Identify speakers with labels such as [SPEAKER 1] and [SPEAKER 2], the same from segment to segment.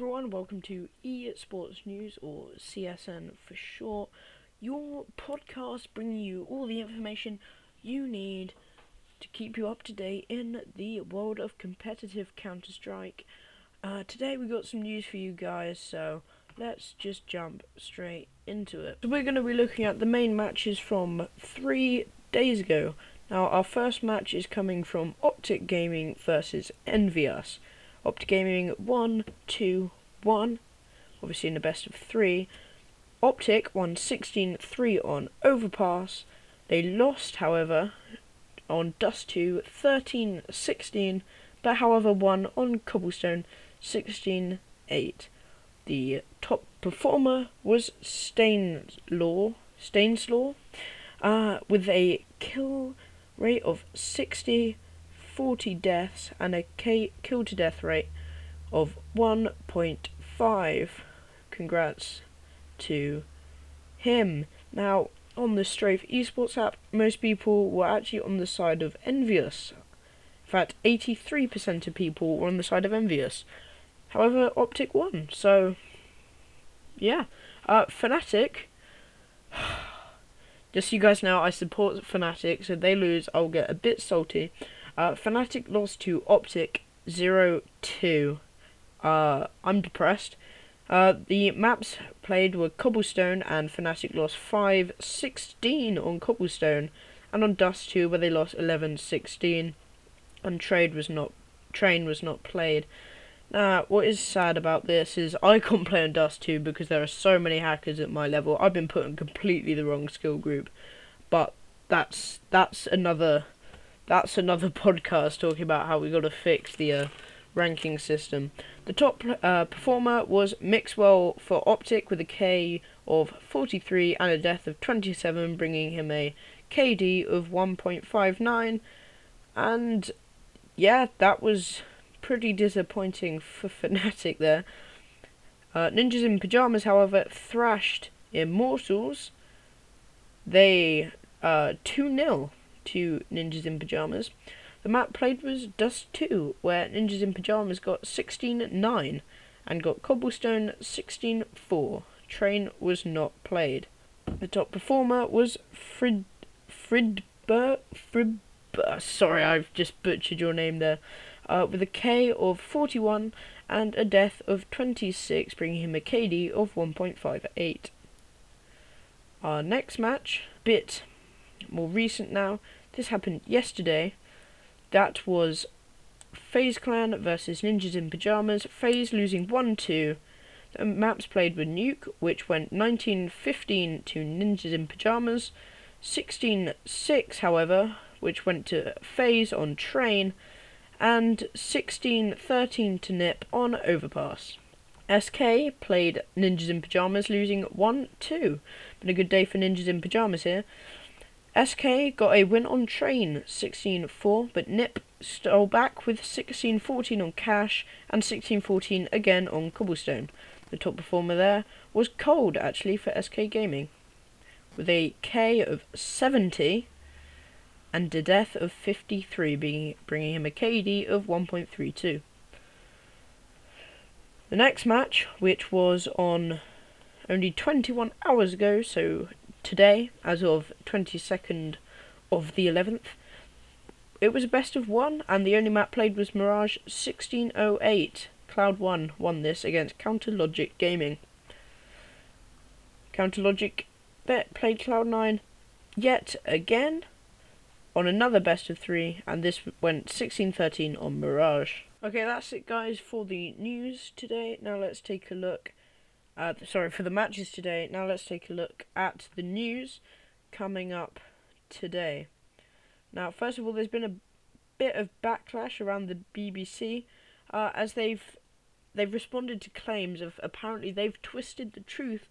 [SPEAKER 1] everyone, welcome to eSports News or CSN for short. Your podcast bringing you all the information you need to keep you up to date in the world of competitive Counter Strike. Uh, today we got some news for you guys, so let's just jump straight into it. So we're going to be looking at the main matches from three days ago. Now our first match is coming from Optic Gaming versus EnVyUs. Optic Gaming 1 2 1, obviously in the best of three. Optic won 16 3 on Overpass. They lost, however, on Dust 2 13 16, but however won on Cobblestone 16 8. The top performer was Stanislaw, Stanislaw uh, with a kill rate of 60 40 deaths and a kill to death rate of 1.5. Congrats to him. Now, on the Strafe Esports app, most people were actually on the side of EnVyUs. In fact, 83% of people were on the side of EnVyUs. However, Optic won, so yeah. Uh, Fnatic, just so you guys know, I support Fnatic, so they lose, I'll get a bit salty. Uh, Fnatic lost to Optic 0 2. Uh, I'm depressed. Uh, the maps played were Cobblestone and Fnatic lost 5 16 on Cobblestone, and on Dust 2 where they lost 11 16. And Trade was not Train was not played. Now, what is sad about this is I can't play on Dust 2 because there are so many hackers at my level. I've been put in completely the wrong skill group, but that's that's another that's another podcast talking about how we got to fix the uh, ranking system. The top uh, performer was Mixwell for Optic with a K of 43 and a death of 27, bringing him a KD of 1.59. And yeah, that was pretty disappointing for Fnatic there. Uh, Ninjas in Pajamas, however, thrashed Immortals. They uh, 2 0 to Ninjas in Pajamas. The map played was Dust 2, where Ninjas in Pajamas got 16-9 and got Cobblestone 16-4. Train was not played. The top performer was Frid Fridber Frib sorry, I've just butchered your name there. Uh, with a K of 41 and a death of 26, bringing him a KD of 1.58. Our next match, bit more recent now, this happened yesterday. That was FaZe Clan versus Ninjas in Pajamas. FaZe losing 1 2. The maps played with Nuke, which went 19 15 to Ninjas in Pajamas. 16 6, however, which went to FaZe on Train. And 16 13 to Nip on Overpass. SK played Ninjas in Pajamas, losing 1 2. Been a good day for Ninjas in Pajamas here. SK got a win on train 16-4, but Nip stole back with 16-14 on Cache and 16-14 again on Cobblestone. The top performer there was Cold actually for SK Gaming, with a K of 70 and a death of 53, being, bringing him a KD of 1.32. The next match, which was on only 21 hours ago, so today, as of 22nd of the 11th. It was a best of one, and the only map played was Mirage 1608. Cloud1 won this against Counter Logic Gaming. Counter Logic bet played Cloud9 yet again on another best of three, and this went 1613 on Mirage. Okay, that's it, guys, for the news today. Now let's take a look uh, sorry, for the matches today. Now let's take a look at the news coming up today. Now, first of all, there's been a bit of backlash around the BBC uh, as they've they've responded to claims of apparently they've twisted the truth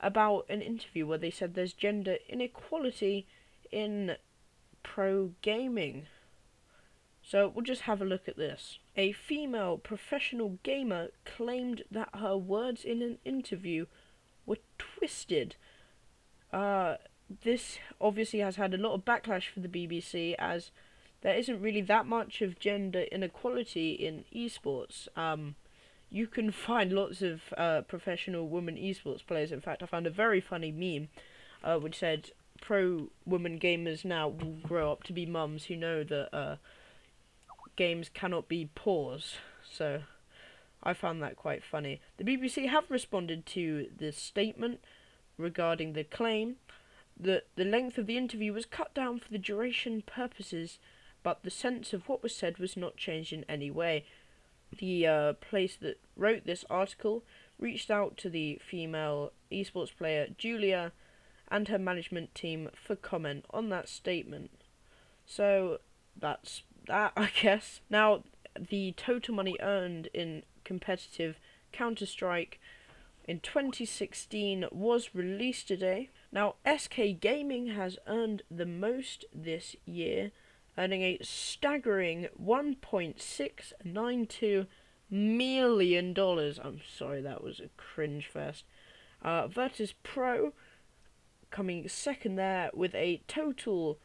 [SPEAKER 1] about an interview where they said there's gender inequality in pro gaming. So we'll just have a look at this. A female professional gamer claimed that her words in an interview were twisted. Uh, this obviously has had a lot of backlash for the BBC as there isn't really that much of gender inequality in esports. Um, you can find lots of uh, professional women esports players. In fact, I found a very funny meme uh, which said pro women gamers now will grow up to be mums who know that uh, games cannot be paused. So I found that quite funny. The BBC have responded to the statement regarding the claim that the length of the interview was cut down for the duration purposes, but the sense of what was said was not changed in any way. The uh, place that wrote this article reached out to the female esports player Julia and her management team for comment on that statement. So that's that, I guess. Now, the total money earned in competitive Counter Strike in 2016 was released today. Now, SK Gaming has earned the most this year, earning a staggering $1.692 million. I'm sorry, that was a cringe fest. Uh, Virtus Pro coming second there with a total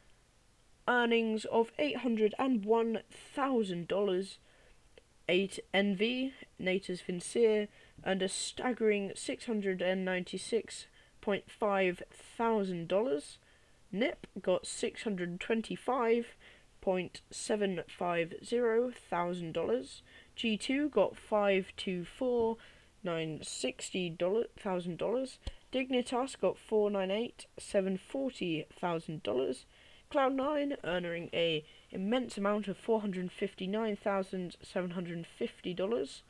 [SPEAKER 1] earnings of $801,000. 8 NV, Nators Vincere, and a staggering $696.5 thousand. NIP got six hundred twenty-five point seven five zero thousand dollars. G two got five two four nine sixty dollar thousand dollars. Dignitas got four nine eight seven forty thousand Cloud9, earning a immense amount of $459,750.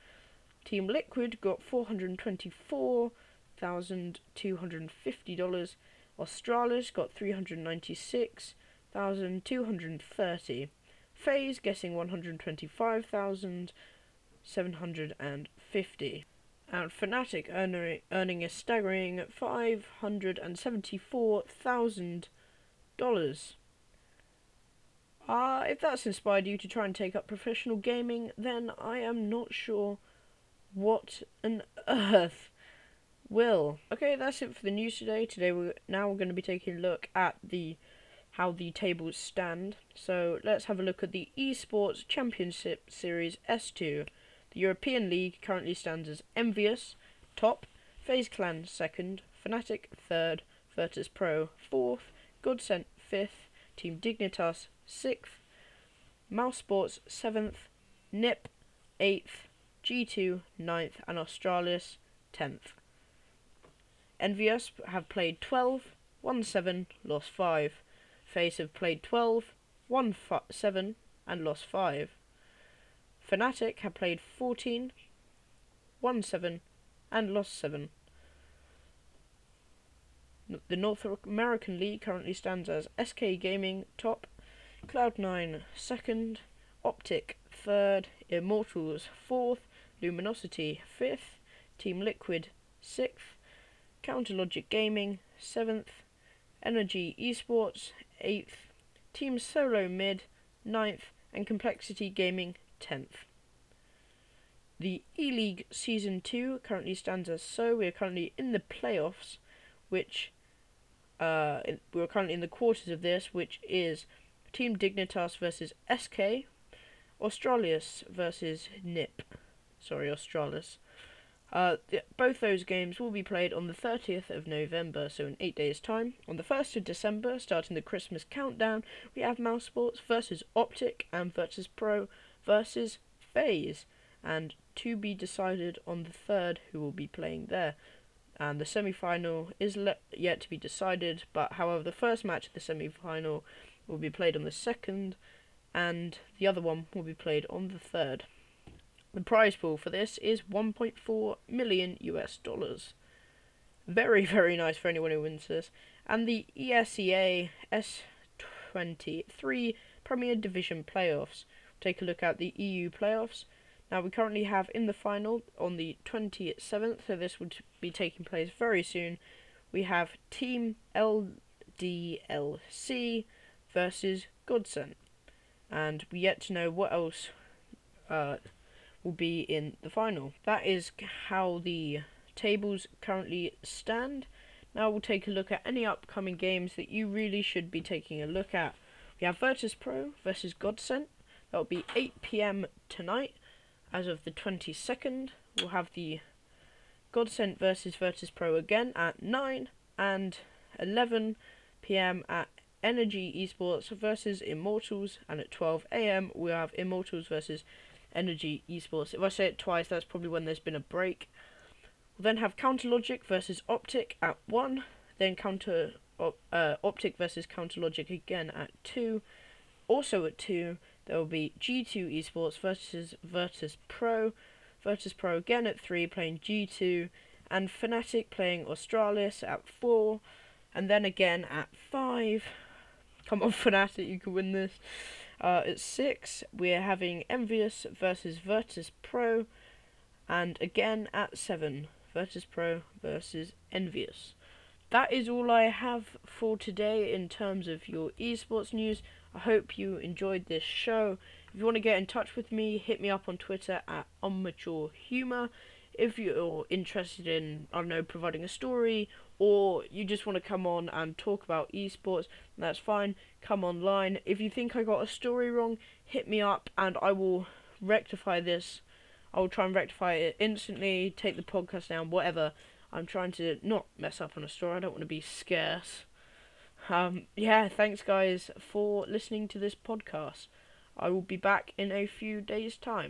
[SPEAKER 1] Team Liquid got $424,250. Australis got 396,230. FaZe getting 125,750. And Fnatic earning, earning a staggering $574,000 uh, if that's inspired you to try and take up professional gaming, then I am not sure what on earth will. Okay, that's it for the news today. Today we're now we're going to be taking a look at the how the tables stand. So let's have a look at the Esports Championship Series S2. The European League currently stands as EnVyUs top, FaZe Clan second, Fnatic third, Virtus Pro fourth, Godsent fifth, Team Dignitas sixth, mousesports seventh, NiP eighth, G2 ninth, and Australis tenth. EnVyUs have played 12, won 7, lost 5. FaZe have played 12, won 7, and lost 5. Fnatic have played 14, won 7, and lost 7. The North American League currently stands as SK Gaming top, Cloud9 second, Optic third, Immortals fourth, Luminosity fifth, Team Liquid sixth, Counterlogic Gaming seventh, Energy Esports eighth, Team Solo Mid ninth, and Complexity Gaming 10th. The E League Season 2 currently stands as so. We are currently in the playoffs, which uh, we're currently in the quarters of this, which is Team Dignitas versus SK, Australis versus NiP. Sorry, Australis. Uh, th- both those games will be played on the 30th of November, so in eight days' time. On the 1st of December, starting the Christmas countdown, we have mousesports versus Optic and Virtus Pro versus FaZe, and to be decided on the 3rd who will be playing there. And the semi final is le- yet to be decided, but however, the first match of the semi final will be played on the 2nd, and the other one will be played on the 3rd. The prize pool for this is 1.4 million US dollars. Very, very nice for anyone who wins this. And the ESEA S23 Premier Division Playoffs. Take a look at the EU Playoffs. Now, we currently have in the final on the 27th, so this would be taking place very soon. We have Team LDLC versus Godsent. And we yet to know what else uh, will be in the final. That is how the tables currently stand. Now we'll take a look at any upcoming games that you really should be taking a look at. We have Virtus Pro versus Godsent. That will be 8 pm tonight, as of the 22nd. we'll have the Godsent versus Virtus Pro again at 9 and 11 p.m. at Energy Esports versus Immortals, and at 12 a.m. we have Immortals versus Energy Esports. If I say it twice, that's probably when there's been a break. We'll then have Counter Logic versus Optic at 1, then Counter uh, Optic versus Counter Logic again at 2. Also at 2, there will be G2 Esports versus Virtus Pro. Virtus Pro again at 3, playing G2, and Fnatic playing Australis at 4, and then again at 5. Come on, Fnatic, you can win this. Uh, at 6, we're having EnVyUs versus Virtus Pro, and again at 7, Virtus Pro versus EnVyUs. that is all I have for today in terms of your esports news. I hope you enjoyed this show. If you want to get in touch with me, hit me up on Twitter at unmaturehumour. If you're interested in, I don't know, providing a story, or you just want to come on and talk about esports, that's fine. Come online. If you think I got a story wrong, hit me up and I will rectify this. I will try and rectify it instantly, take the podcast down, whatever. I'm trying to not mess up on a story. I don't want to be scarce. Um, yeah, thanks guys for listening to this podcast. I will be back in a few days' time.